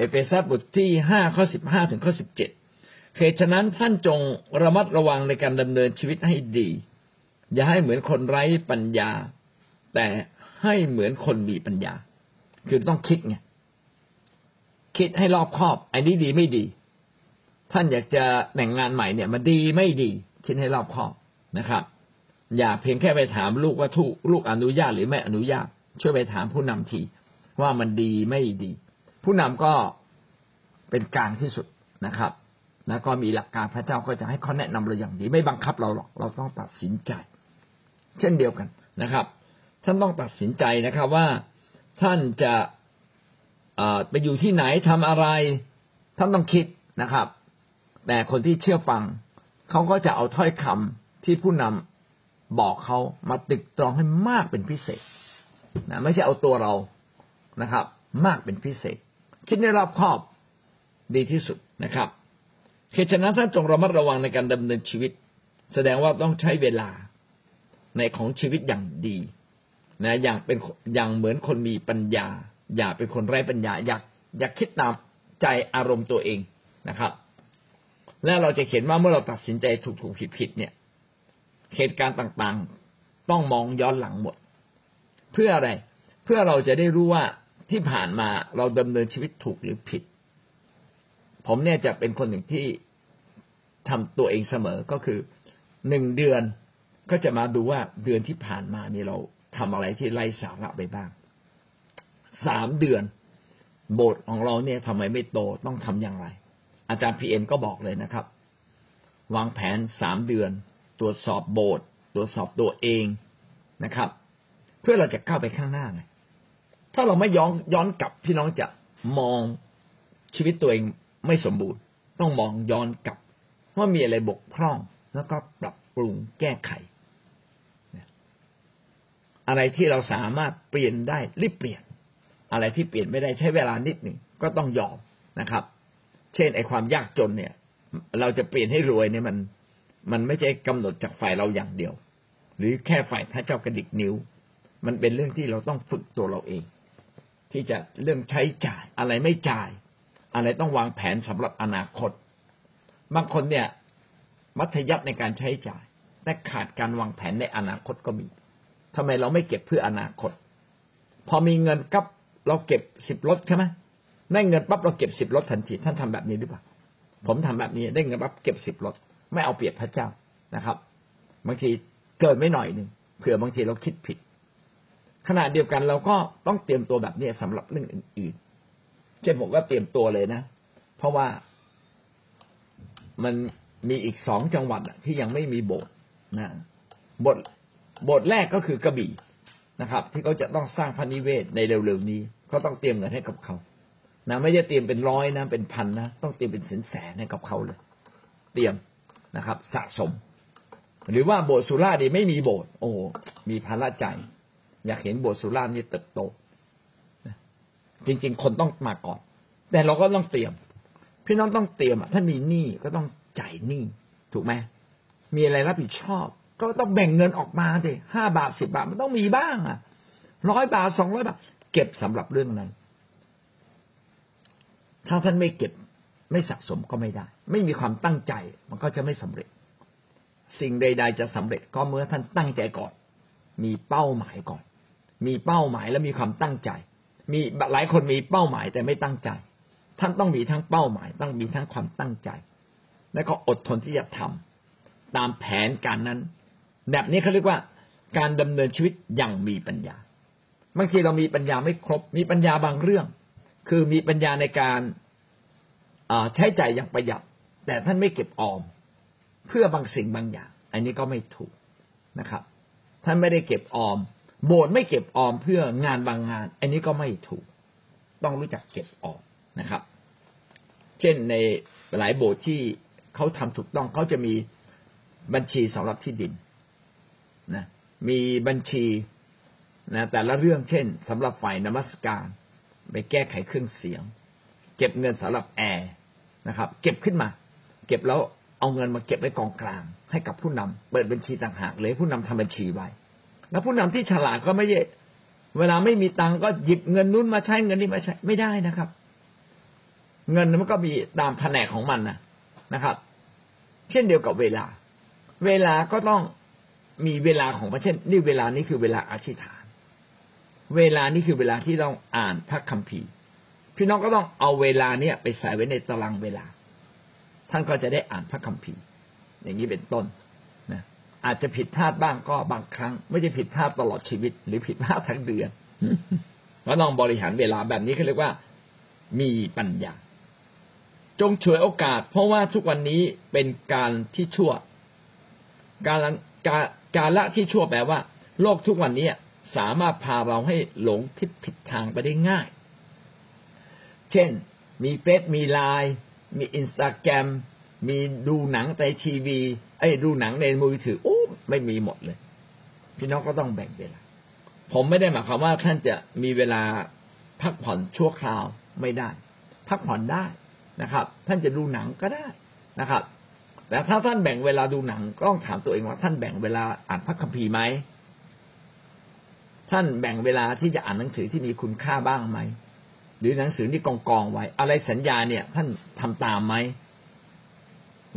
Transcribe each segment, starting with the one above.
เอเฟซัสบทที่ห้าข้อสิบห้าถึงข้อสิบเจ็ดเหตุฉะนั้นท่านจงระมัดระวังในการดำเนินชีวิตให้ดี อย่าให้เหมือนคนไร้ปัญญา แต่ให้เหมือนคนมีปัญญา คือต้องคิดไงคิดให้รอบคอบไอ้นี้ดีไม่ดี ท่านอยากจะแต่งงานใหม่เนี่ย มันดีไม่ดี คิดให้รอบคอบนะครับ อย่าเพียงแค่ไปถามลูกว่าทุลูกอนุญาตหรือไม่อนุญาต ช่วยไปถามผู้นำที ว่ามันดีไม่ดี ผู้นำก็เป็นกลางที่สุดนะครับ แล้วก็มีหลักการพระเจ้าก็จะให้เขาแนะนำเราอย่างดีไม่บังคับเราหรอกเราต้องตัดสินใจ เช่นเดียวกันนะครับ ท่านต้องตัดสินใจนะครับว่าท่านจะไปอยู่ที่ไหนทำอะไร ท่านต้องคิดนะครับ แต่คนที่เชื่อฟังเขาก็จะเอาถ้อยคำที่ผู้นำบอกเขามาตึกตรองให้มากเป็นพิเศษนะไม่ใช่เอาตัวเรานะครับ มากเป็นพิเศษ คิดในรอบคอบดีที่สุดนะครับเหตุฉะนั้นท่านจงระมัดระวังในการดำเนินชีวิต แสดงว่าต้องใช้เวลาในของชีวิตอย่างดีนะอย่างเป็นอย่างเหมือนคนมีปัญญา อย่าเป็นคนไร้ปัญญา อยากอยากคิดตามใจอารมณ์ตัวเองนะครับ และเราจะเห็นว่าเมื่อเราตัดสินใจถูกถูกผิดผิดเนี่ย เหตุการณ์ต่างๆ ต้องมองย้อนหลังหมด เพื่ออะไร เพื่อเราจะได้รู้ว่า ที่ผ่านมาเราดำเนินชีวิตถูกหรือผิด ผมเนี่ยจะเป็นคนหนึ่งที่ทำตัวเองเสมอก็คือหนึ่งเดือนก็จะมาดูว่าเดือนที่ผ่านมานี่เราทำอะไรที่ไร้สาระไปบ้างสามเดือน โบสถ์ของเราเนี่ยทำไมไม่โตต้องทำอย่างไร อาจารย์พีเอ็มก็บอกเลยนะครับ วางแผนสามเดือน ตรวจสอบโบสถ์ตรวจสอบตัวเองนะครับ เพื่อเราจะก้าวไปข้างหน้าไง ถ้าเราไม่ย้อนย้อนกลับพี่น้องจะมองชีวิตตัวเองไม่สมบูรณ์ ต้องมองย้อนกลับว่ามีอะไรบกพร่องแล้วก็ปรับปรุงแก้ไข อะไรที่เราสามารถเปลี่ยนได้รีบเปลี่ยน อะไรที่เปลี่ยนไม่ได้ใช้เวลานิดหนึ่งก็ต้องยอมนะครับ เช่นไอ้ความยากจนเนี่ย เราจะเปลี่ยนให้รวยเนี่ยมัน มันไม่ใช่กำหนดจากฝ่ายเราอย่างเดียว หรือแค่ฝ่ายพระเจ้ากระดิกนิ้ว มันเป็นเรื่องที่เราต้องฝึกตัวเราเอง ที่จะเรื่องใช้จ่าย อะไรไม่จ่าย อะไรต้องวางแผนสำหรับอนาคต บางคนเนี่ย มัธยัติในการใช้จ่าย แต่ขาดการวางแผนในอนาคตก็มีทำไมเราไม่เก็บเพื่ออนาคต พอมีเงินกับเราเก็บสิบรถใช่ไหมได้เงินปั๊บเราเก็บสิบรถทันทีท่านทำแบบนี้หรือเปล่าผมทำแบบนี้ได้เงินปั๊บเก็บสิบรถไม่เอาเปรียบพระเจ้านะครับ บางทีเกิดไม่หน่อยหนึ่งเผื่อบางทีเราคิดผิด ขณะเดียวกันเราก็ต้องเตรียมตัวแบบนี้สำหรับเรื่องอื่นๆ เช่นผมก็เตรียมตัวเลยนะ เพราะว่ามันมีอีกสองจังหวัดที่ยังไม่มีโบสถ์นะบทบทแรกก็คือกระบี่นะครับ ที่เขาจะต้องสร้างพระนิเวศในเร็วๆนี้เขาต้องเตรียมเงินให้กับเขานะไม่ใช่เตรียมเป็นร้อยนะเป็นพันนะต้องเตรียมเป็นแสนแสนให้กับเขาเลย เตรียมนะครับ สะสม หรือว่าโบสถ์สุราดีไม่มีโบสถ์โอ้มีภาระใจ อยากเห็นโบสถ์สุรานี่เติบโตจริง ๆ คนต้องมาก่อน แต่เราก็ต้องเตรียม พี่น้องต้องเตรียมอะถ้ามีหนี้ก็ต้องจ่ายหนี้ถูกไหมมีอะไรรับผิดชอบ ก็ต้องแบ่งเงินออกมาสิห้าบาทสิบาทมันต้องมีบ้างอะร้อยบาทสองร้อยบาท เก็บสำหรับเรื่องนั้น ถ้าท่านไม่เก็บไม่สะสมก็ไม่ได้ ไม่มีความตั้งใจ มันก็จะไม่สำเร็จ สิ่งใด ๆ จะสำเร็จก็เมื่อท่านตั้งใจก่อน มีเป้าหมายก่อน มีเป้าหมายและมีความตั้งใจ มีหลายคนมีเป้าหมายแต่ไม่ตั้งใจ ท่านต้องมีทั้งเป้าหมาย ต้องมีทั้งความตั้งใจ และก็อดทนที่จะทำตามแผนการนั้น แบบนี้เขาเรียกว่าการดำเนินชีวิตอย่างมีปัญญาบางทีเรามีปัญญาไม่ครบ มีปัญญาบางเรื่อง คือมีปัญญาในการใช้จ่ายอย่างประหยัด แต่ท่านไม่เก็บออม เพื่อบางสิ่งบางอย่าง อันนี้ก็ไม่ถูกนะครับ ท่านไม่ได้เก็บออม โบสถ์ไม่เก็บออมเพื่องานบางงาน อันนี้ก็ไม่ถูก ต้องรู้จักเก็บออมนะครับ เช่นในหลายโบสถ์ที่เขาทำถูกต้องเขาจะมีบัญชีสำหรับที่ดินนะมีบัญชีนะแต่ละเรื่องเช่นสำหรับฝ่ายนมัสการไปแก้ไขเครื่องเสียง เก็บเงินสำหรับแอร์นะครับ เก็บขึ้นมา เก็บแล้วเอาเงินมาเก็บไว้กองกลาง ให้กับผู้นำเปิดบัญชีต่างหากเลยผู้นำทำบัญชีไว้ แล้วผู้นำที่ฉลาดก็ไม่ใช่เวลาไม่มีตังก็หยิบเงินนู้นมาใช้เงินนี้มาใช้ไม่ได้นะครับ เงินมันก็มีตามแผนกของมันนะนะครับ เช่นเดียวกับเวลา เวลาก็ต้องมีเวลาของพระเช่นนี่เวลานี้คือเวลาอธิษฐาน เวลานี้คือเวลาที่ต้องอ่านพระคัมภีร์ พี่น้องก็ต้องเอาเวลาเนี่ยไปใส่ไว้ในตารางเวลา ท่านก็จะได้อ่านพระคัมภีร์ อย่างนี้เป็นต้น อาจจะผิดพลาดบ้างก็บางครั้ง ไม่ได้ผิดพลาดตลอดชีวิต หรือผิดพลาดทั้งเดือนก็ต้องบริหารเวลาแบบนี้เขาเรียกว่า มีปัญญา จงฉวยโอกาส เพราะว่าทุกวันนี้เป็นการที่ชั่ว การการการละที่ชั่วแปลว่า โลกทุกวันนี้สามารถพาเราให้หลงทิศผิดทางไปได้ง่าย เช่น มีเฟซมีไลน์มีอินสตาแกรมมีดูหนังในทีวี ไอ้ดูหนังในมือถือโอ้ไม่มีหมดเลย พี่น้องก็ต้องแบ่งเวลา ผมไม่ได้หมายความว่าท่านจะมีเวลาพักผ่อนชั่วคราวไม่ได้ พักผ่อนได้นะครับ ท่านจะดูหนังก็ได้นะครับแต่ถ้าท่านแบ่งเวลาดูหนังก็ต้องถามตัวเองว่าท่านแบ่งเวลาอ่านพระคัมภีร์ไหมท่านแบ่งเวลาที่จะอ่านหนังสือที่มีคุณค่าบ้างไหมหรือหนังสือที่กองกองไว้ อะไรสัญญาเนี่ย ท่านทำตามไหม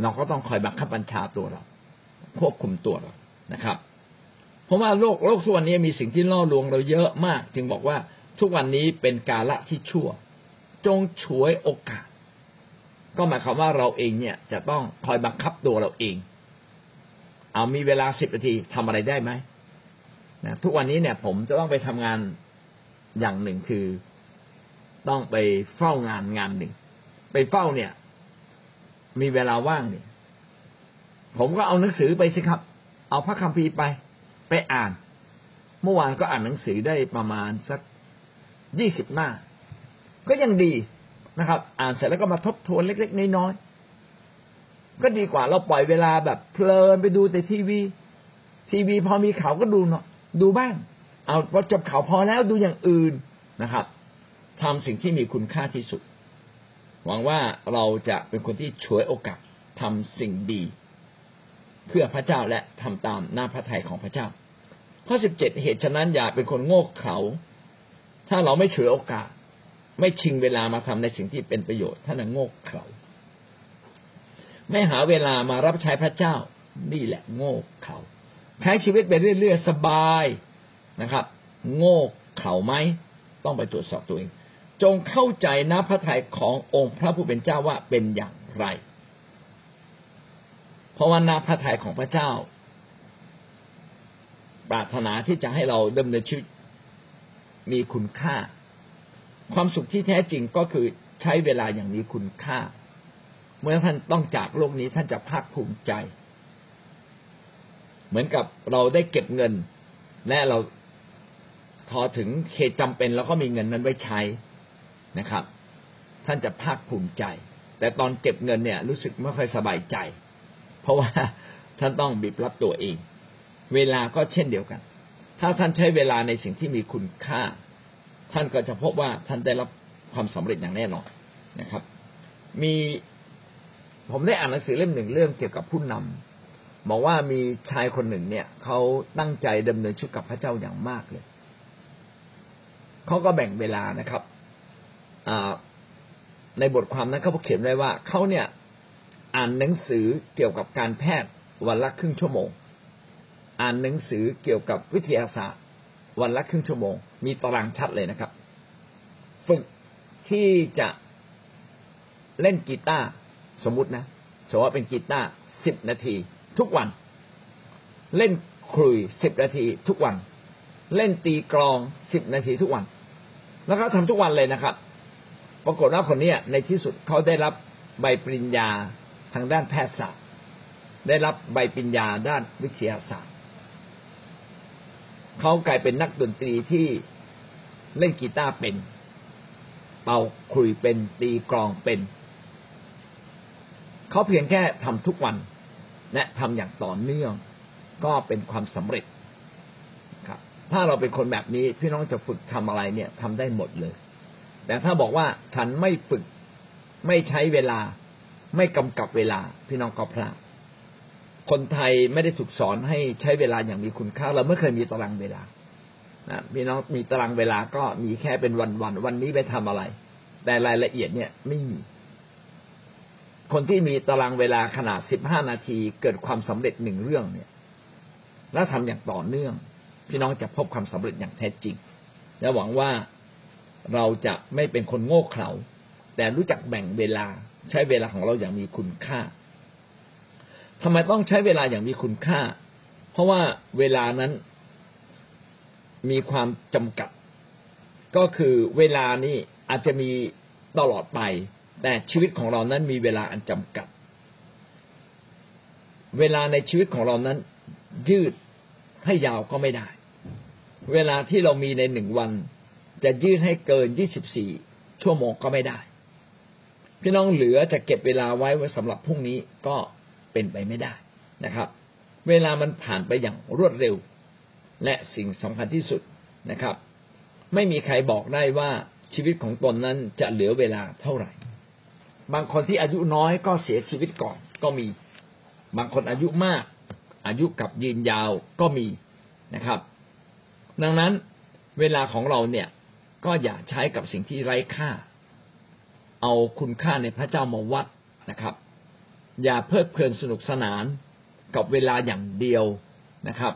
เราก็ต้องคอยบังคับบัญชาตัวเรา ควบคุมตัวเรานะครับ เพราะว่าโลกโลกทุกวันนี้มีสิ่งที่ล่อลวงเราเยอะมาก จึงบอกว่าทุกวันนี้เป็นกาละที่ชั่ว จงฉวยโอกาส ก็หมายความว่าเราเองเนี่ยจะต้องคอยบังคับตัวเราเอง เอามีเวลาสิบนาทีทำอะไรได้ไหมนะทุกวันนี้เนี่ย ผมจะต้องไปทำงานอย่างหนึ่งคือ ต้องไปเฝ้างานงานหนึ่ง ไปเฝ้าเนี่ย มีเวลาว่างเนี่ยผมก็เอาหนังสือไปสิครับ เอาพระคัมภีร์ไป ไปอ่าน เมื่อวานก็อ่านหนังสือได้ประมาณสักยี่สิบหน้า ก็ยังดีนะครับ อ่านเสร็จแล้วก็มาทบทวนเล็กๆน้อยๆก็ดีกว่าเราปล่อยเวลาแบบเพลินไปดูแต่ทีวี ทีวีพอมีข่าวก็ดูเนาะดูบ้าง เอาพอจบข่าวพอแล้วดูอย่างอื่นนะครับทำสิ่งที่มีคุณค่าที่สุด หวังว่าเราจะเป็นคนที่ฉวยโอกาสทำสิ่งดี เพื่อพระเจ้าและทำตามหน้าพระทัยของพระเจ้า ข้อสิบเจ็ดเหตุฉะนั้นอย่าเป็นคนโง่เขลาถ้าเราไม่ฉวยโอกาส ไม่ชิงเวลามาทำในสิ่งที่เป็นประโยชน์ท่านโง่เขลาไม่หาเวลามารับใช้พระเจ้านี่แหละโง่เขลาใช้ชีวิตไปเรื่อยๆสบายนะครับ โง่เขลาไหมต้องไปตรวจสอบตัวเอง จงเข้าใจนะพระทัยขององค์พระผู้เป็นเจ้าว่าเป็นอย่างไร เพราะว่านาพระทัยของพระเจ้า ปรารถนาที่จะให้เราดำเนินชีวิตมีคุณค่า ความสุขที่แท้จริงก็คือใช้เวลาอย่างมีคุณค่า เมื่อท่านต้องจากโลกนี้ท่านจะภาคภูมิใจ เหมือนกับเราได้เก็บเงินและเราพอถึงเหตุจำเป็นเราก็มีเงินนั้นไว้ใช้ นะครับ ท่านจะภาคภูมิใจ แต่ตอนเก็บเงินเนี่ย รู้สึกไม่ค่อยสบายใจ เพราะว่าท่านต้องบีบรับตัวเอง เวลาก็เช่นเดียวกัน ถ้าท่านใช้เวลาในสิ่งที่มีคุณค่า ท่านก็จะพบว่าท่านได้รับความสำเร็จอย่างแน่นอนนะครับ มีผมได้อ่านหนังสือเล่มหนึ่งเรื่องเกี่ยวกับผู้นำบอกว่ามีชายคนหนึ่งเนี่ยเขาตั้งใจดำเนินชีวิตกับพระเจ้าอย่างมากเลยเขาก็แบ่งเวลานะครับ ในบทความนั้นเขาเขียนไว้ว่าเขาเนี่ยอ่านหนังสือเกี่ยวกับการแพทย์วันละครึ่งชั่วโมง อ่านหนังสือเกี่ยวกับวิทยาศาสตร์ วันละครึ่งชั่วโมง มีตารางชัดเลยนะครับ ฝึกที่จะเล่นกีตาร์สมมตินะสมมติว่าเป็นกีตาร์สิบนาที ทุกวัน เล่นคุยสิบนาที ทุกวัน เล่นตีกลองสิบนาทีทุกวัน แล้วเขาทาทุกวันเลยนะครับ ปรากฏว่าคนนี้ในที่สุดเขาได้รับใบปริญญาทางด้านแพทยศาสตร์ ได้รับใบปริญญาด้านวิทยาศาสตร์ เขากลายเป็นนักดนตรีที่เล่นกีตาร์เป็น เป่าคุยเป็นตีกลองเป็น เขาเพียงแค่ทำทุกวันและทำอย่างต่อเนื่อง ก็เป็นความสำเร็จครับ ถ้าเราเป็นคนแบบนี้พี่น้องจะฝึกทำอะไรเนี่ยทำได้หมดเลย แต่ถ้าบอกว่าฉันไม่ฝึกไม่ใช้เวลา ไม่กำกับเวลา พี่น้องก็พลาดคนไทยไม่ได้ถูกสอนให้ใช้เวลาอย่างมีคุณค่า เราไม่เคยมีตารางเวลานะพี่น้องมีตารางเวลาก็มีแค่เป็นวันวันวันนี้ไปทำอะไร แต่รายละเอียดเนี่ยไม่มี คนที่มีตารางเวลาขนาดสิบห้านาทีเกิดความสำเร็จหนึ่งเรื่องเนี่ย แล้วทำอย่างต่อเนื่อง พี่น้องจะพบความสำเร็จอย่างแท้จริง และหวังว่า เราจะไม่เป็นคนโง่เขลาแต่รู้จักแบ่งเวลาใช้เวลาของเราอย่างมีคุณค่าทำไมต้องใช้เวลาอย่างมีคุณค่า เพราะว่าเวลานั้นมีความจำกัด ก็คือเวลานี้อาจจะมีตลอดไป แต่ชีวิตของเรานั้นมีเวลาอันจำกัด เวลาในชีวิตของเรานั้น ยืดให้ยาวก็ไม่ได้ เวลาที่เรามีในหนึ่งวัน จะยืดให้เกินยี่สิบสี่ชั่วโมงก็ไม่ได้ พี่น้องเหลือจะเก็บเวลาไว้ไว้สำหรับพรุ่งนี้ก็เป็นไปไม่ได้นะครับ เวลามันผ่านไปอย่างรวดเร็ว และสิ่งสำคัญที่สุดนะครับ ไม่มีใครบอกได้ว่าชีวิตของตนนั้นจะเหลือเวลาเท่าไหร่ บางคนที่อายุน้อยก็เสียชีวิตก่อนก็มี บางคนอายุมาก อายุกับยืนยาวก็มีนะครับ ดังนั้นเวลาของเราเนี่ย ก็อย่าใช้กับสิ่งที่ไร้ค่า เอาคุณค่าในพระเจ้ามาวัดนะครับ อย่าเพลิดเพลินสนุกสนานกับเวลาอย่างเดียวนะครับ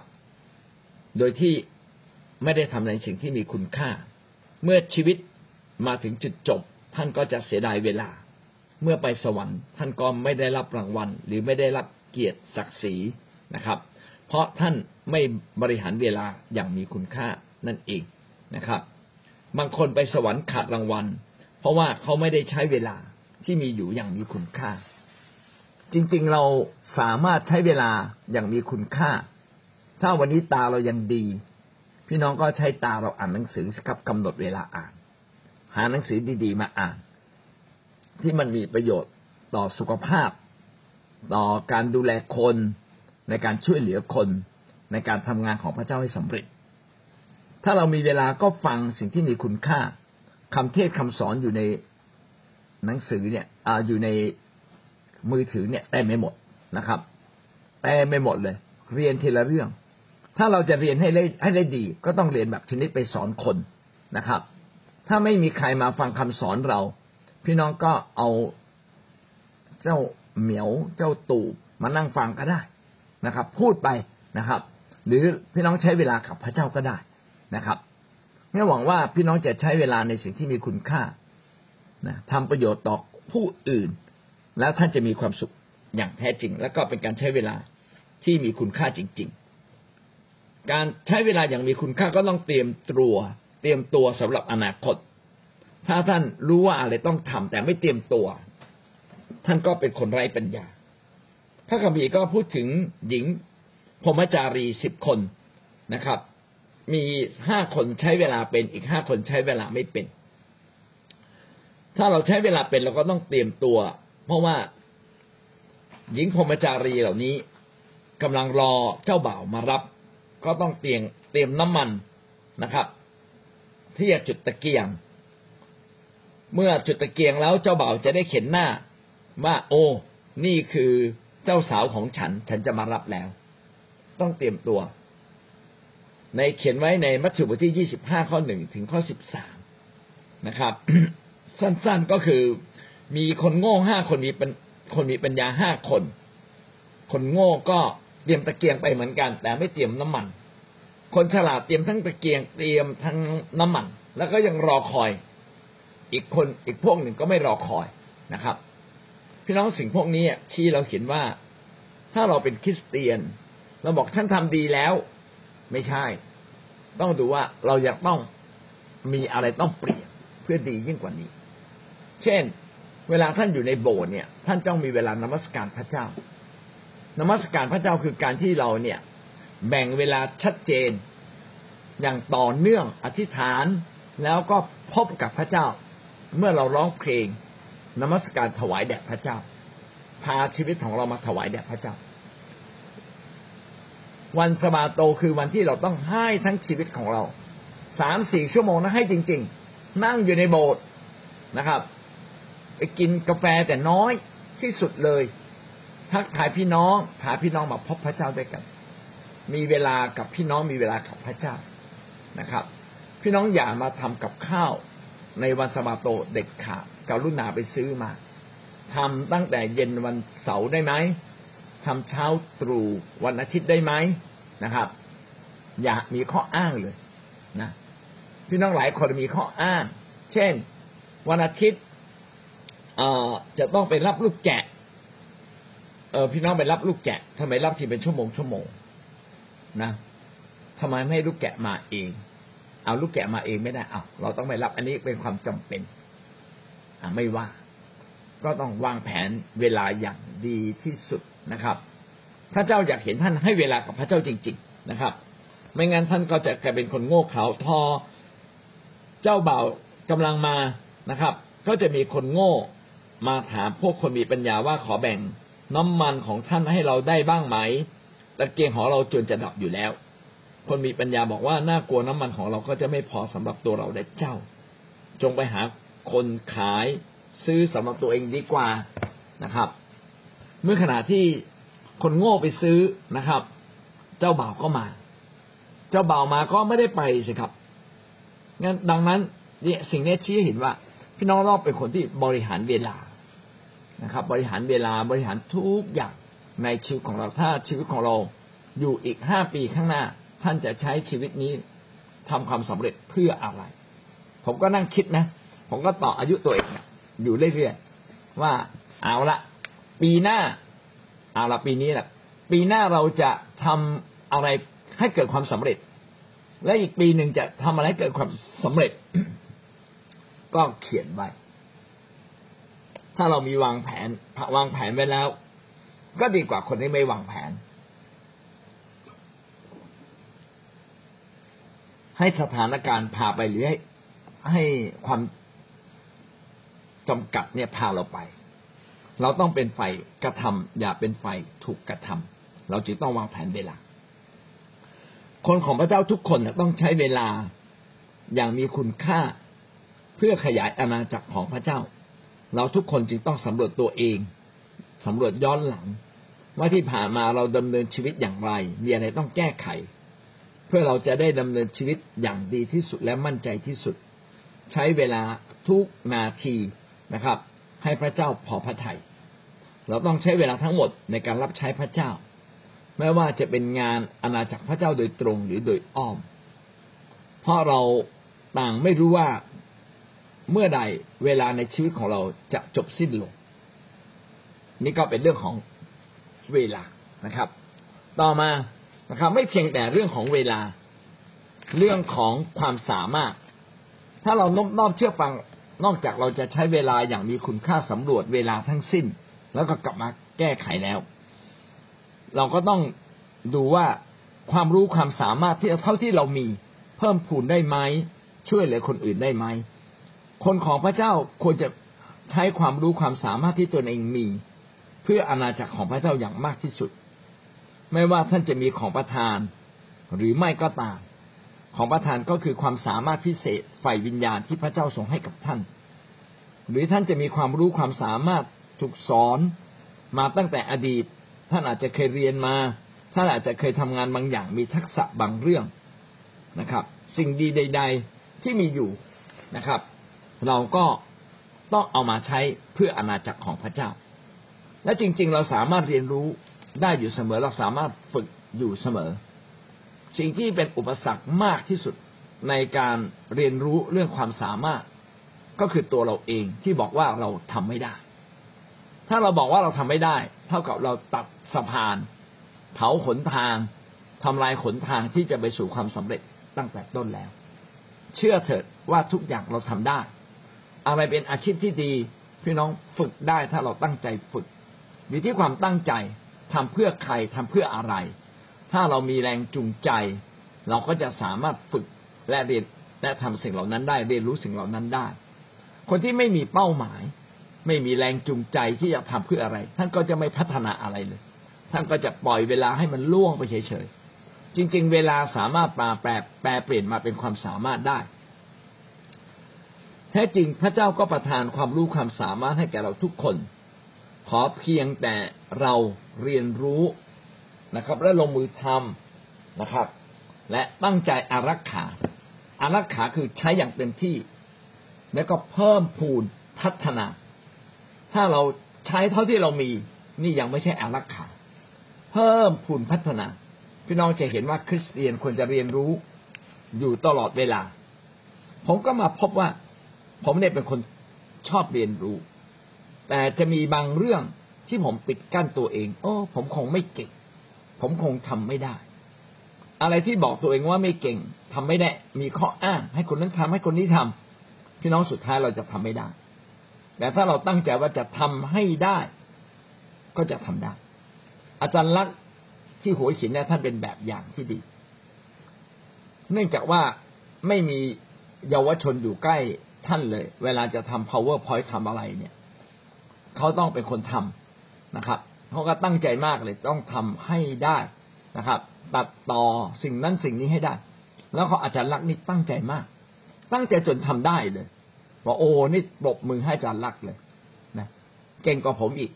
โดยที่ไม่ได้ทำในสิ่งที่มีคุณค่า เมื่อชีวิตมาถึงจุดจบ ท่านก็จะเสียดายเวลา เมื่อไปสวรรค์ ท่านก็ไม่ได้รับรางวัล หรือไม่ได้รับเกียรติศักดิ์ศรีนะครับ เพราะท่านไม่บริหารเวลาอย่างมีคุณค่านั่นเองนะครับ บางคนไปสวรรค์ขาดรางวัล เพราะว่าเขาไม่ได้ใช้เวลาที่มีอยู่อย่างมีคุณค่า จริงๆเราสามารถใช้เวลาอย่างมีคุณค่า ถ้าวันนี้ตาเรายังดี พี่น้องก็ใช้ตาเราอ่านหนังสือครับกำหนดเวลาอ่าน หาหนังสือดีๆ มาอ่าน ที่มันมีประโยชน์ต่อสุขภาพ ต่อการดูแลคน ในการช่วยเหลือคน ในการทำงานของพระเจ้าให้สำเร็จ ถ้าเรามีเวลาก็ฟังสิ่งที่มีคุณค่าคำเทศคำสอนอยู่ในหนังสือเนี่ยออยู่ในมือถือเนี่ยแต่ไม่หมดนะครับแต่ไม่หมดเลย เรียนทีละเรื่อง ถ้าเราจะเรียนให้ได้ให้ได้ดี ก็ต้องเรียนแบบชนิดไปสอนคนนะครับ ถ้าไม่มีใครมาฟังคำสอนเรา พี่น้องก็เอาเจ้าเหมียวเจ้าตู่มานั่งฟังก็ได้นะครับ พูดไปนะครับ หรือพี่น้องใช้เวลากับพระเจ้าก็ได้ นะครับงั้นหวังว่าพี่น้องจะใช้เวลาในสิ่งที่มีคุณค่านะทำประโยชน์ต่อผู้อื่น แล้วท่านจะมีความสุขอย่างแท้จริง แล้วก็เป็นการใช้เวลาที่มีคุณค่าจริง ๆ การใช้เวลาอย่างมีคุณค่าก็ต้องเตรียมตัว เตรียมตัวสำหรับอนาคต ถ้าท่านรู้ว่าอะไรต้องทำแต่ไม่เตรียมตัว ท่านก็เป็นคนไร้ปัญญา พระคัมภีร์ก็พูดถึงหญิงพรมจารีสิบคนนะครับ มีห้าคนใช้เวลาเป็นอีกห้าคนใช้เวลาไม่เป็น ถ้าเราใช้เวลาเป็นเราก็ต้องเตรียมตัว เพราะว่าหญิงพรมจารีเหล่านี้กำลังรอเจ้าบ่าวมารับ ก็ต้องเตรียมเตรียมน้ำมันนะครับ ที่จะจุดตะเกียง เมื่อจุดตะเกียงแล้วเจ้าบ่าวจะได้เข็นหน้าว่าโอ้นี่คือเจ้าสาวของฉัน ฉันจะมารับแล้ว ต้องเตรียมตัว ในเขียนไว้ในมัทธิวบทที่ยี่สิบห้าข้อหนึ่งถึงข้อสิบสามนะครับ สั้นๆก็คือมีคนโง่ห้าคนมีเป็นคนมีปัญญาห้าคน คนโง่ก็เตรียมตะเกียงไปเหมือนกัน แต่ไม่เตรียมน้ำมัน คนฉลาดเตรียมทั้งตะเกียงเตรียมทั้งน้ำมัน แล้วก็ยังรอคอย อีกคนอีกพวกหนึ่งก็ไม่รอคอยนะครับ พี่น้องสิ่งพวกนี้ชี้เราเห็นว่าถ้าเราเป็นคริสเตียน เราบอกท่านทำดีแล้ว ไม่ใช่ ต้องดูว่าเราอยากต้องมีอะไรต้องเปลี่ยนเพื่อดียิ่งกว่านี้ เช่น เวลาท่านอยู่ในโบสถ์เนี่ย ท่านต้องมีเวลานมัสการพระเจ้านมัสการพระเจ้าคือการที่เราเนี่ย แบ่งเวลาชัดเจน อย่างต่อเนื่องอธิษฐานแล้วก็พบกับพระเจ้า เมื่อเราร้องเพลงนมัสการถวายแด่พระเจ้า พาชีวิตของเรามาถวายแด่พระเจ้า วันสมาโตคือวันที่เราต้องให้ทั้งชีวิตของเราสามสี่ชั่วโมงนะให้จริง ๆ นั่งอยู่ในโบสถ์นะครับ ไปกินกาแฟแต่น้อยที่สุดเลย ทักทายพี่น้องพาพี่น้องมาพบพระเจ้าด้วยกัน มีเวลากับพี่น้องมีเวลากับพระเจ้านะครับ พี่น้องอย่ามาทำกับข้าวในวันสมาโตเด็กขาดกรุณาไปซื้อมาทำตั้งแต่เย็นวันเสาร์ได้ไหม ทำเช้าตรู่วันอาทิตย์ได้ไหมนะครับ อย่ามีข้ออ้างเลยนะพี่น้องหลายคนมีข้ออ้าง เช่น วันอาทิตย์เออจะต้องไปรับลูกแกะเออพี่น้องไปรับลูกแกะทำไมรับทีเป็นชั่วโมงชั่วโมงนะทำไมไม่ให้ลูกแกะมาเอง เอาลูกแกะมาเองไม่ได้เอาเราต้องไปรับอันนี้เป็นความจำเป็น อ่าไม่ว่า ก็ต้องวางแผนเวลาอย่างดีที่สุด นะครับ พระเจ้าอยากเห็นท่านให้เวลากับพระเจ้าจริง ๆนะครับ ไม่งั้นท่านก็จะกลายเป็นคนโง่เขลาทอเจ้าบ่าวกำลังมานะครับ ก็จะมีคนโง่มาถามพวกคนมีปัญญาว่าขอแบ่งน้ำมันของท่านให้เราได้บ้างไหมตะเกียงของเราจนจะดับอยู่แล้ว คนมีปัญญาบอกว่าน่ากลัวน้ำมันของเราก็จะไม่พอสำหรับตัวเราได้เจ้า จงไปหาคนขายซื้อสำหรับตัวเองดีกว่านะครับ เมื่อขณะที่คนโง่ไปซื้อนะครับ เจ้าบ่าวก็มา เจ้าบ่าวมาก็ไม่ได้ไปสิครับงั้นดังนั้นเนี่ยสิ่งนี้ชี้เห็นว่า พี่น้องรอบเป็นคนที่บริหารเวลานะครับ บริหารเวลาบริหารทุกอย่างในชีวิตของเราถ้าชีวิตของเราอยู่อีกห้าปีข้างหน้า ท่านจะใช้ชีวิตนี้ทำความสำเร็จเพื่ออะไร ผมก็นั่งคิดนะ ผมก็ต่ออายุตัวเองอยู่เรื่อยๆว่าเอาละ ปีหน้าเอาละปีนี้แหละปีหน้าเราจะทำอะไรให้เกิดความสำเร็จ และอีกปีหนึ่งจะทำอะไรให้เกิดความสำเร็จ ก็เขียนไว้ถ้าเรามีวางแผนวางแผนไว้แล้ว ก็ดีกว่าคนที่ไม่วางแผน ให้สถานการณ์พาไปหรือให้ให้ความจำกัดเนี่ยพาเราไป เราต้องเป็นไฟกระทำอย่าเป็นไฟถูกกระทำเราจึงต้องวางแผนเวลา คนของพระเจ้าทุกคนต้องใช้เวลาอย่างมีคุณค่าเพื่อขยายอาณาจักรของพระเจ้า เราทุกคนจึงต้องสำรวจตัวเองสำรวจย้อนหลัง ว่าที่ผ่านมาเราดำเนินชีวิตอย่างไร มีอะไรต้องแก้ไข เพื่อเราจะได้ดำเนินชีวิตอย่างดีที่สุดและมั่นใจที่สุด ใช้เวลาทุกนาทีนะครับ ให้พระเจ้าพอพระทยัยเราต้องใช้เวลาทั้งหมดในการรับใช้พระเจ้า ไม่ว่าจะเป็นงานอาณาจักรพระเจ้าโดยตรงหรือโดยอ้อม เพราะเราต่างไม่รู้ว่าเมื่อใดเวลาในชีวิตของเราจะจบสิ้นลง นี่ก็เป็นเรื่องของเวลานะครับ ต่อมานะครับ ไม่เพียงแต่เรื่องของเวลา เรื่องของความสามารถ ถ้าเรานบนอบเชื่อฟัง นอกจากเราจะใช้เวลาอย่างมีคุณค่าสำรวจเวลาทั้งสิ้น แล้วก็กลับมาแก้ไขแล้ว เราก็ต้องดูว่าความรู้ความสามารถที่เท่าที่เรามี เพิ่มพูนได้ไหมช่วยเหลือคนอื่นได้ไหมคนของพระเจ้าควรจะใช้ความรู้ความสามารถที่ตนเองมี เพื่ออาณาจักรของพระเจ้าอย่างมากที่สุด ไม่ว่าท่านจะมีของประทาน หรือไม่ก็ตาม ของประทานก็คือความสามารถพิเศษฝ่ายวิญญาณที่พระเจ้าทรงให้กับท่าน หรือท่านจะมีความรู้ความสามารถถูกสอนมาตั้งแต่อดีต ท่านอาจจะเคยเรียนมา ท่านอาจจะเคยทำงานบางอย่าง มีทักษะบางเรื่องนะครับ สิ่งดีใด ๆที่มีอยู่นะครับ เราก็ต้องเอามาใช้เพื่ออนาจักรของพระเจ้า และจริง ๆ เราสามารถเรียนรู้ได้อยู่เสมอเราสามารถฝึกอยู่เสมอ สิ่งที่เป็นอุปสรรคมากที่สุดในการเรียนรู้เรื่องความสามารถ ก็คือตัวเราเองที่บอกว่าเราทำไม่ได้ ถ้าเราบอกว่าเราทำไม่ได้ เท่ากับเราตัดสะพานเผาขนทางทำลายขนทางที่จะไปสู่ความสำเร็จตั้งแต่ต้นแล้ว เชื่อเถิดว่าทุกอย่างเราทำได้ อะไรเป็นอาชีพที่ดี พี่น้องฝึกได้ถ้าเราตั้งใจฝึกอยู่ที่ความตั้งใจทำเพื่อใครทำเพื่ออะไร ถ้าเรามีแรงจูงใจ เราก็จะสามารถฝึกและเรียนและทำสิ่งเหล่านั้นได้ เรียนรู้สิ่งเหล่านั้นได้ คนที่ไม่มีเป้าหมาย ไม่มีแรงจูงใจที่จะทำเพื่ออะไร ท่านก็จะไม่พัฒนาอะไรเลย ท่านก็จะปล่อยเวลาให้มันล่วงไปเฉยๆจริง ๆ เวลาสามารถมาแปลแปลเปลี่ยนมาเป็นความสามารถได้ แท้จริงพระเจ้าก็ประทานความรู้ความสามารถให้แก่เราทุกคน ขอเพียงแต่เราเรียนรู้ นะครับ และลงมือทำนะครับ และตั้งใจอารักขา อารักขาคือใช้อย่างเต็มที่ แล้วก็เพิ่มพูนพัฒนา ถ้าเราใช้เท่าที่เรามี นี่ยังไม่ใช่อารักขา เพิ่มพูนพัฒนา พี่น้องจะเห็นว่าคริสเตียนควรจะเรียนรู้อยู่ตลอดเวลา ผมก็มาพบว่า ผมเนี่ยเป็นคนชอบเรียนรู้ แต่จะมีบางเรื่องที่ผมปิดกั้นตัวเอง โอ้ ผมคงไม่เก่ง ผมคงทำไม่ได้ อะไรที่บอกตัวเองว่าไม่เก่งทำไม่ได้ มีข้ออ้าง ให้คนนั้นทำให้คนนี้ทำพี่น้องสุดท้ายเราจะทำไม่ได้ แต่ถ้าเราตั้งใจว่าจะทำให้ได้ ก็จะทำได้ อาจารย์ลักษณ์ที่หัวหินเนี่ยท่านเป็นแบบอย่างที่ดี เนื่องจากว่าไม่มีเยาวชนอยู่ใกล้ท่านเลย เวลาจะทำ powerpoint ทำอะไรเนี่ย เขาต้องเป็นคนทำนะครับ เขาก็ตั้งใจมากเลยต้องทำให้ได้นะครับ ตัดต่อสิ่งนั้นสิ่งนี้ให้ได้ แล้วเขาอาจารย์ลักษณ์นี่ตั้งใจมาก ตั้งใจจนทำได้เลยบอกโอ้นี่ปรบมือให้อาจารย์ลักษณ์เลยนะเก่งกว่าผมอีก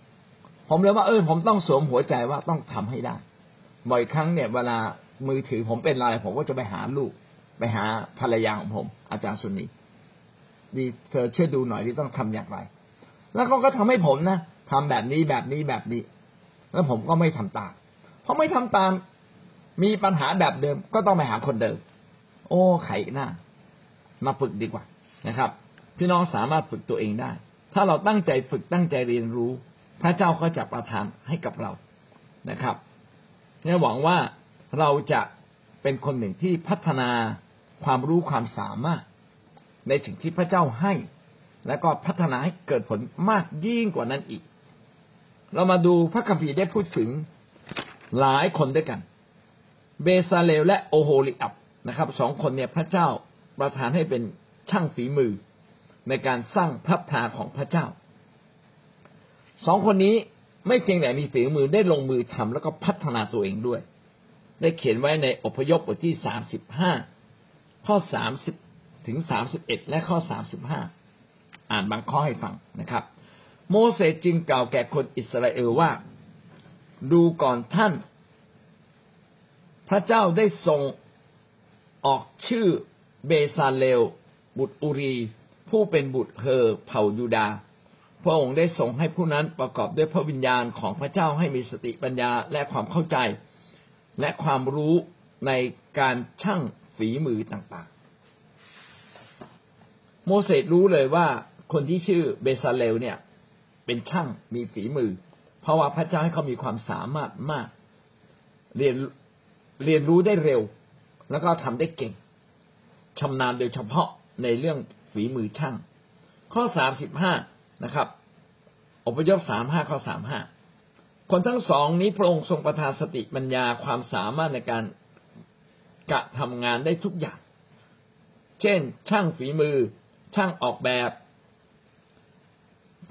ผมเลยว่าเออผมต้องสวมหัวใจว่าต้องทำให้ได้ บ่อยครั้งเนี่ย เวลามือถือผมเป็นไรผมก็จะไปหาลูก ไปหาภรรยาของผม อาจารย์สุนีดีเธอช่วยดูหน่อยที่ต้องทำอย่างไร แล้วเขาก็ทำให้ผมนะทำแบบนี้แบบนี้แบบนี้ แล้วผมก็ไม่ทำตามเพราะไม่ทำตามมีปัญหาแบบเดิมก็ต้องไปหาคนเดิม โอ้ไขหน้า มาฝึกดีกว่านะครับ พี่น้องสามารถฝึกตัวเองได้ ถ้าเราตั้งใจฝึกตั้งใจเรียนรู้ พระเจ้าก็จะประทานให้กับเรานะครับเนี่ยหวังว่าเราจะเป็นคนหนึ่งที่พัฒนาความรู้ความสามารถ ในสิ่งที่พระเจ้าให้ และก็พัฒนาให้เกิดผลมากยิ่งกว่านั้นอีก เรามาดูพระคัมภีร์ได้พูดถึงหลายคนด้วยกัน เบซาเลลและโอโฮลิอับนะครับสองคนเนี่ยพระเจ้าประทานให้เป็นช่างฝีมือในการสร้างพระพลาของพระเจ้า สองคนนี้ไม่เพียงแต่มีฝีมือได้ลงมือทำแล้วก็พัฒนาตัวเองด้วย ได้เขียนไว้ในอพยพบทที่สามสิบห้าข้อสามสิบถึงสามสิบเอ็ดและข้อสามสิบห้าอ่านบางข้อให้ฟังนะครับ โมเสสจึงกล่าวแก่คนอิสราเอลว่า ดูก่อนท่าน พระเจ้าได้ทรงออกชื่อเบซาเลลบุตรอุรี ผู้เป็นบุตรเฮอเผ่ายูดา พระองค์ได้ทรงให้ผู้นั้นประกอบด้วยพระวิญญาณของพระเจ้าให้มีสติปัญญาและความเข้าใจ และความรู้ในการช่างฝีมือต่างๆ โมเสสรู้เลยว่าคนที่ชื่อเบซาเลลเนี่ย เป็นช่างมีฝีมือ เพราะว่าพระเจ้าให้เขามีความสามารถมาก เรียนเรียนรู้ได้เร็ว แล้วก็ทำได้เก่งชำนาญโดยเฉพาะในเรื่องฝีมือช่าง ข้อสามสิบห้านะครับอพยพสามห้าข้อสามห้าคนทั้งสองนี้พระองค์ทรงประทานสติปัญญาความสามารถในการกะทำงานได้ทุกอย่าง เช่น ช่างฝีมือ ช่างออกแบบ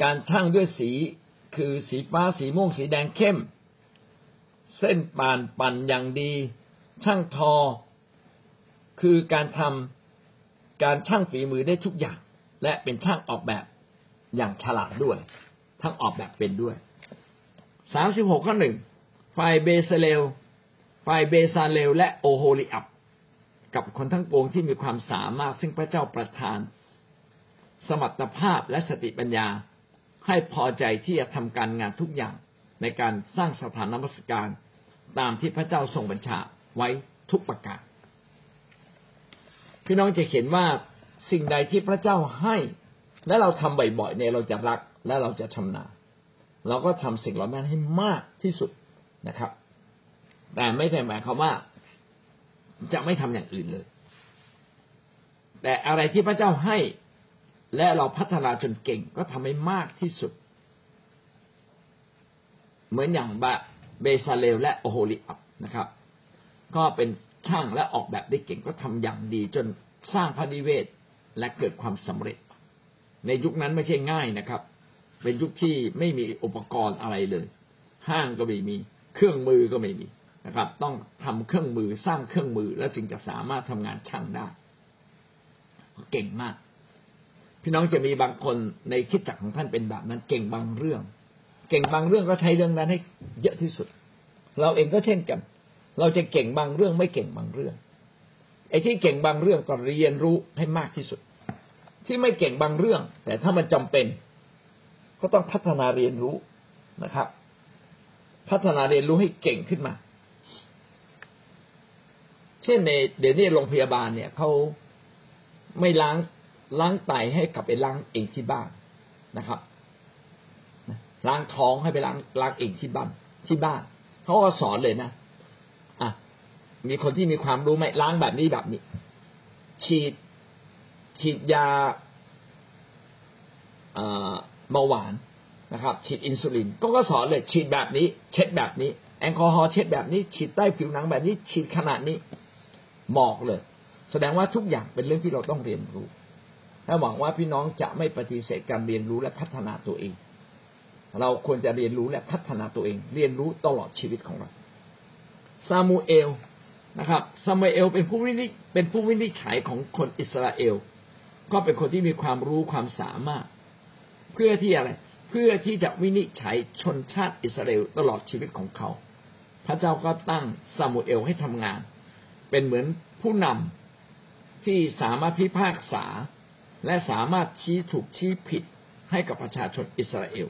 การช่างด้วยสีคือสีฟ้าสีม่วงสีแดงเข้ม เส้นปานปั่นอย่างดี ช่างทอ คือการทำการช่างฝีมือได้ทุกอย่าง และเป็นช่างออกแบบอย่างฉลาดด้วย ทั้งออกแบบเป็นด้วยสามสิบหกข้อหนึ่งฝ่ายเบซาเลลฝ่ายเบซาเลลและโอโฮลิอับกับคนทั้งปวงที่มีความสามารถซึ่งพระเจ้าประทาน สมรรถภาพและสติปัญญา ให้พอใจที่จะทำการงานทุกอย่างในการสร้างสถานนมัสการตามที่พระเจ้าทรงบัญชาไว้ทุกประการพี่น้องจะเห็นว่าสิ่งใดที่พระเจ้าให้ และเราทำบ่อยๆเนี่ยเราจะรักและเราจะชำนาญเราก็ทำสิ่งเหล่านั้นให้มากที่สุดนะครับ แต่ไม่ได้หมายความว่าจะไม่ทำอย่างอื่นเลย แต่อะไรที่พระเจ้าให้ และเราพัฒนาจนเก่งก็ทำให้มากที่สุด เหมือนอย่างบาเบซาเลลและโอโฮลิอับนะครับ ก็เป็นช่างและออกแบบได้เก่งก็ทำอย่างดีจนสร้างพระนิเวศและเกิดความสำเร็จ ในยุคนั้นไม่ใช่ง่ายนะครับ เป็นยุคที่ไม่มีอุปกรณ์อะไรเลย ห้างก็ไม่มี เครื่องมือก็ไม่มีนะครับ ต้องทำเครื่องมือสร้างเครื่องมือ แล้วจึงจะสามารถทำงานช่างได้ เก่งมาก พี่น้องจะมีบางคนในคิดจักของท่านเป็นแบบนั้น เก่งบางเรื่อง เก่งบางเรื่องก็ใช้เรื่องนั้นให้เยอะที่สุด เราเองก็เช่นกัน เราจะเก่งบางเรื่องไม่เก่งบางเรื่อง ไอ้ที่เก่งบางเรื่องก็เรียนรู้ให้มากที่สุด ที่ไม่เก่งบางเรื่อง แต่ถ้ามันจำเป็น ก็ต้องพัฒนาเรียนรู้นะครับ พัฒนาเรียนรู้ให้เก่งขึ้นมา เช่นในเดี๋ยวนี้โรงพยาบาลเนี่ยเขาไม่ล้าง ล้างไตให้กลับไปล้างเองที่บ้านนะครับ ล้างท้องให้ไปล้างล้างเองที่บ้านที่บ้านเขาก็สอนเลยนะอะมีคนที่มีความรู้ไหมล้างแบบนี้แบบนี้ ฉีดฉีดยาเบาหวานนะครับ ฉีดอินซูลินก็ก็สอนเลยฉีดแบบนี้ เช็ดแบบนี้ แอลกอฮอล์เช็ดแบบนี้ ฉีดใต้ผิวหนังแบบนี้ ฉีดขนาดนี้บอกเลย แสดงว่าทุกอย่างเป็นเรื่องที่เราต้องเรียนรู้ และหวังว่าพี่น้องจะไม่ปฏิเสธการเรียนรู้และพัฒนาตัวเอง เราควรจะเรียนรู้และพัฒนาตัวเอง เรียนรู้ตลอดชีวิตของเราซามูเอลนะครับซามูเอลเป็นผู้วินิจเป็นผู้วินิจฉัยของคนอิสราเอล ก็เป็นคนที่มีความรู้ความสามารถ เพื่อที่อะไร เพื่อที่จะวินิจฉัยชนชาติอิสราเอลตลอดชีวิตของเขา พระเจ้าก็ตั้งซามูเอลให้ทำงาน เป็นเหมือนผู้นำที่สามารถพิพากษา และสามารถชี้ถูกชี้ผิดให้กับประชาชนอิสราเอล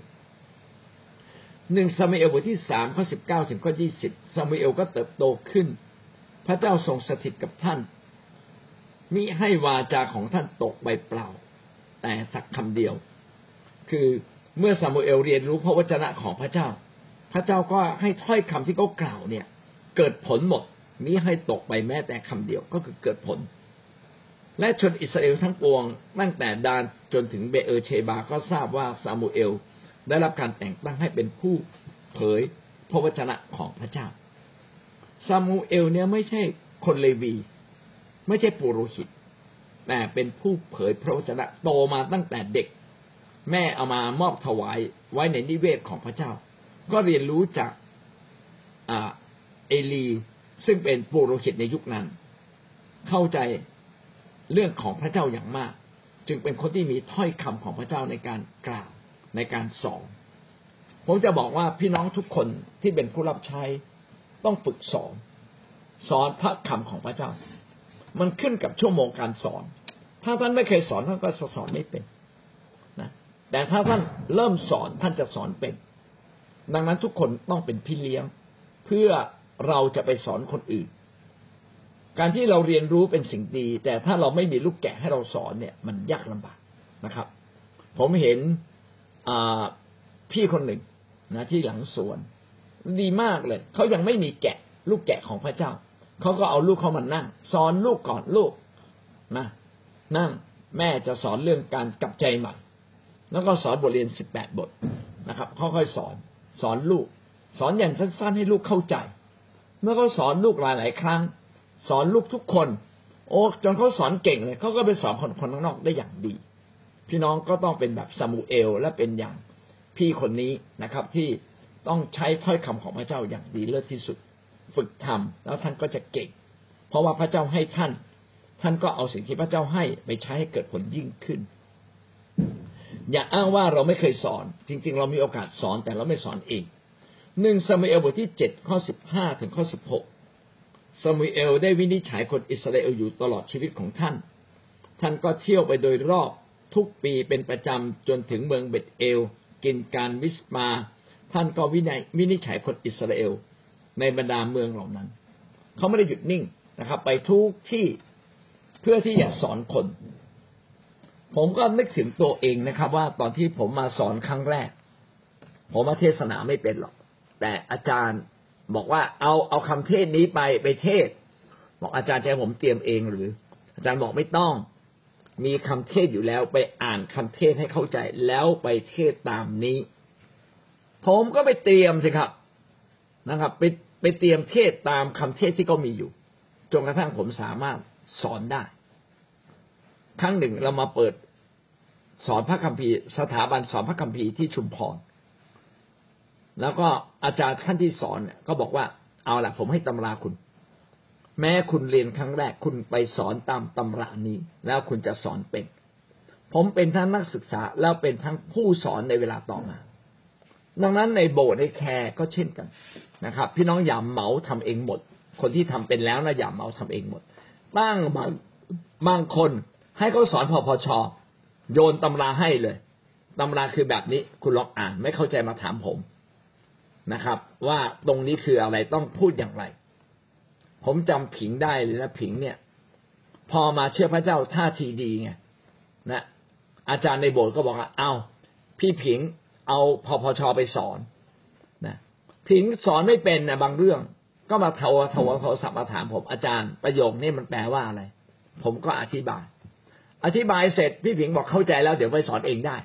หนึ่งซามูเอลบทที่สามข้อสิบเก้าถึงข้อยี่สิบซามูเอลก็เติบโตขึ้น พระเจ้าทรงสถิตกับท่าน มิให้วาจาของท่านตกไปเปล่า แต่สักคำเดียว คือเมื่อซามูเอลเรียนรู้พระวจนะของพระเจ้า พระเจ้าก็ให้ถ้อยคำที่เขากล่าวเนี่ย เกิดผลหมดมิให้ตกไปแม้แต่คำเดียวก็คือเกิดผล และชนอิสราเอลทั้งปวงตั้งแต่ดานจนถึงเบเอเชบาก็ทราบว่าซามูเอลได้รับการแต่งตั้งให้เป็นผู้เผยพระวจนะของพระเจ้าซามูเอลเนี่ยไม่ใช่คนเลวี ไม่ใช่ปุโรหิต แต่เป็นผู้เผยพระวจนะโตมาตั้งแต่เด็ก แม่เอามามอบถวายไว้ในนิเวศของพระเจ้า ก็เรียนรู้จากเอลี ซึ่งเป็นปุโรหิตในยุคนั้น เข้าใจ เรื่องของพระเจ้าอย่างมาก จึงเป็นคนที่มีถ้อยคำของพระเจ้าในการกล่าวในการสอนผมจะบอกว่าพี่น้องทุกคนที่เป็นผู้รับใช้ต้องฝึกสอนสอนพระคำของพระเจ้า มันขึ้นกับชั่วโมงการสอน ถ้าท่านไม่เคยสอนท่านก็สอนไม่เป็นนะแต่ถ้าท่านเริ่มสอนท่านจะสอนเป็น ดังนั้นทุกคนต้องเป็นพี่เลี้ยง เพื่อเราจะไปสอนคนอื่น การที่เราเรียนรู้เป็นสิ่งดี แต่ถ้าเราไม่มีลูกแกะให้เราสอนเนี่ย มันยากลำบากนะครับ ผมเห็นพี่คนหนึ่งนะที่หลังสวน ดีมากเลยเขายังไม่มีแกะ ลูกแกะของพระเจ้าเขาก็เอาลูกเขามานั่ง สอนลูกก่อนลูกนะนั่งแม่จะสอนเรื่องการกลับใจใหม่แล้วก็สอนบทเรียนสิบแปดบทนะครับค่อยๆสอนสอนลูก สอนอย่างสั้นๆให้ลูกเข้าใจ เมื่อเขาสอนลูกหลายๆครั้ง สอนลูกทุกคน โอ้จนเขาสอนเก่งเลยเขาก็ไปสอนคนคนข้างนอกได้อย่างดี พี่น้องก็ต้องเป็นแบบซามูเอลและเป็นอย่างพี่คนนี้นะครับ ที่ต้องใช้ถ้อยคำของพระเจ้าอย่างดีเลิศที่สุด ฝึกทำแล้วท่านก็จะเก่ง เพราะว่าพระเจ้าให้ท่าน ท่านก็เอาสิ่งที่พระเจ้าให้ไปใช้ให้เกิดผลยิ่งขึ้น อย่าอ้างว่าเราไม่เคยสอน จริง ๆ เรามีโอกาสสอนแต่เราไม่สอนเองหนึ่งซามูเอลบทที่เจ็ดข้อสิบห้าถึงข้อสิบหก ซามูเอลได้วินิจฉัยคนอิสราเอลอยู่ตลอดชีวิตของท่าน ท่านก็เที่ยวไปโดยรอบทุกปีเป็นประจำจนถึงเมืองเบธเอล กิลกาล มิสปาห์ ท่านก็วินัยวินิจฉัยคนอิสราเอลในบรรดาเมืองเหล่านั้น เขาไม่ได้หยุดนิ่งนะครับ ไปทุกที่เพื่อที่จะสอนคน ผมก็นึกถึงตัวเองนะครับ ว่าตอนที่ผมมาสอนครั้งแรก ผมมาเทศนาไม่เป็นหรอก แต่อาจารย์ บอกว่าเอาเอาคำเทศนี้ไปไปเทศ บอกอาจารย์จะผมเตรียมเองหรือ อาจารย์บอกไม่ต้อง มีคำเทศอยู่แล้วไปอ่านคำเทศให้เข้าใจแล้วไปเทศตามนี้ ผมก็ไปเตรียมสิครับนะครับ ไปไปเตรียมเทศตามคำเทศที่ก็มีอยู่จนกระทั่งผมสามารถสอนได้ ครั้งหนึ่งเรามาเปิดสอนพระคัมภีร์ สถาบันสอนพระคัมภีร์ที่ชุมพรแล้วก็ อาจารย์ท่านที่สอนเนี่ยก็บอกว่าเอาละผมให้ตำราคุณ แม้คุณเรียนครั้งแรกคุณไปสอนตามตำรานี้ แล้วคุณจะสอนเป็น ผมเป็นทั้งนักศึกษาแล้วเป็นทั้งผู้สอนในเวลาต่อมา ดังนั้นในโบสถ์ในแคร์ก็เช่นกันนะครับ พี่น้องอย่าเหมาทำเองหมด คนที่ทำเป็นแล้วนะอย่าเหมาทำเองหมดตั้งบางบางคนให้เขาสอนพอพอชอโยนตำราให้เลยตำราคือแบบนี้คุณลองอ่านไม่เข้าใจมาถามผม นะครับ ว่าตรงนี้คืออะไรต้องพูดอย่างไร ผมจำผิงได้เลยนะผิงเนี่ย พอมาเชื่อพระเจ้าท่าทีดีไงนะอาจารย์ในโบสถ์ก็บอกว่าเอาพี่ผิงเอาพอพชไปสอนนะผิงสอนไม่เป็นนะบางเรื่อง ก็มาโทรโทรโทรศัพท์มาถามผมอาจารย์ประโยคนี้มันแปลว่าอะไร ผมก็อธิบาย อธิบายเสร็จพี่ผิงบอกเข้าใจแล้วเดี๋ยวไปสอนเองได้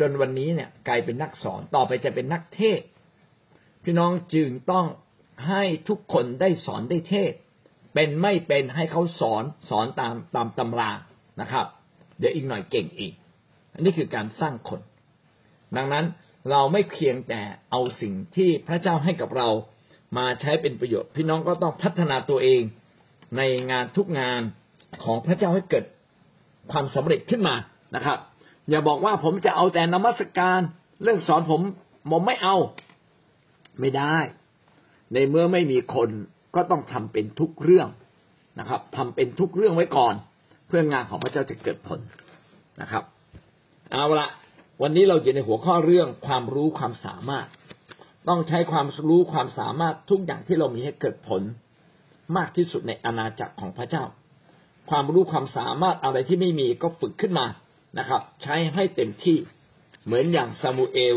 จนวันนี้เนี่ย กลายเป็นนักสอนต่อไปจะเป็นนักเทศ พี่น้องจึงต้องให้ทุกคนได้สอนได้เทศ เป็นไม่เป็นให้เขาสอนสอนตามตามตำรานะครับ เดี๋ยวอีกหน่อยเก่งอีก อันนี้คือการสร้างคน ดังนั้นเราไม่เพียงแต่เอาสิ่งที่พระเจ้าให้กับเรามาใช้เป็นประโยชน์ พี่น้องก็ต้องพัฒนาตัวเองในงานทุกงานของพระเจ้าให้เกิดความสำเร็จขึ้นมานะครับ อย่าบอกว่าผมจะเอาแต่นมัสการ เรื่องสอนผมผมไม่เอา ไม่ได้ ในเมื่อไม่มีคนก็ต้องทำเป็นทุกเรื่องนะครับทำเป็นทุกเรื่องไว้ก่อน เพื่องานของพระเจ้าจะเกิดผลนะครับ เอาละวันนี้เราอยู่ในหัวข้อเรื่องความรู้ความสามารถ ต้องใช้ความรู้ความสามารถทุกอย่างที่เรามีให้เกิดผล มากที่สุดในอาณาจักรของพระเจ้า ความรู้ความสามารถอะไรที่ไม่มีก็ฝึกขึ้นมานะครับ ใช้ให้เต็มที่เหมือนอย่างซามูเอล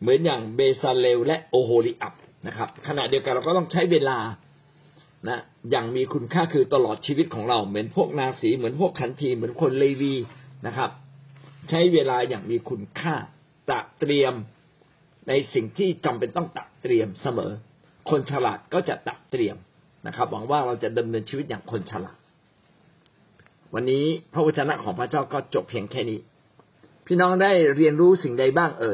เหมือนอย่างเบซาเลลและโอโฮลิอับนะครับ ขณะเดียวกันเราก็ต้องใช้เวลานะอย่างมีคุณค่าคือตลอดชีวิตของเรา เหมือนพวกนาสีเหมือนพวกขันทีเหมือนคนเลวีนะครับ ใช้เวลาอย่างมีคุณค่าตระเตรียมในสิ่งที่จำเป็นต้องตระเตรียมเสมอ คนฉลาดก็จะตระเตรียมนะครับ หวังว่าเราจะดำเนินชีวิตอย่างคนฉลาด วันนี้พระวจนะของพระเจ้าก็จบเพียงแค่นี้ พี่น้องได้เรียนรู้สิ่งใดบ้างเอ่ย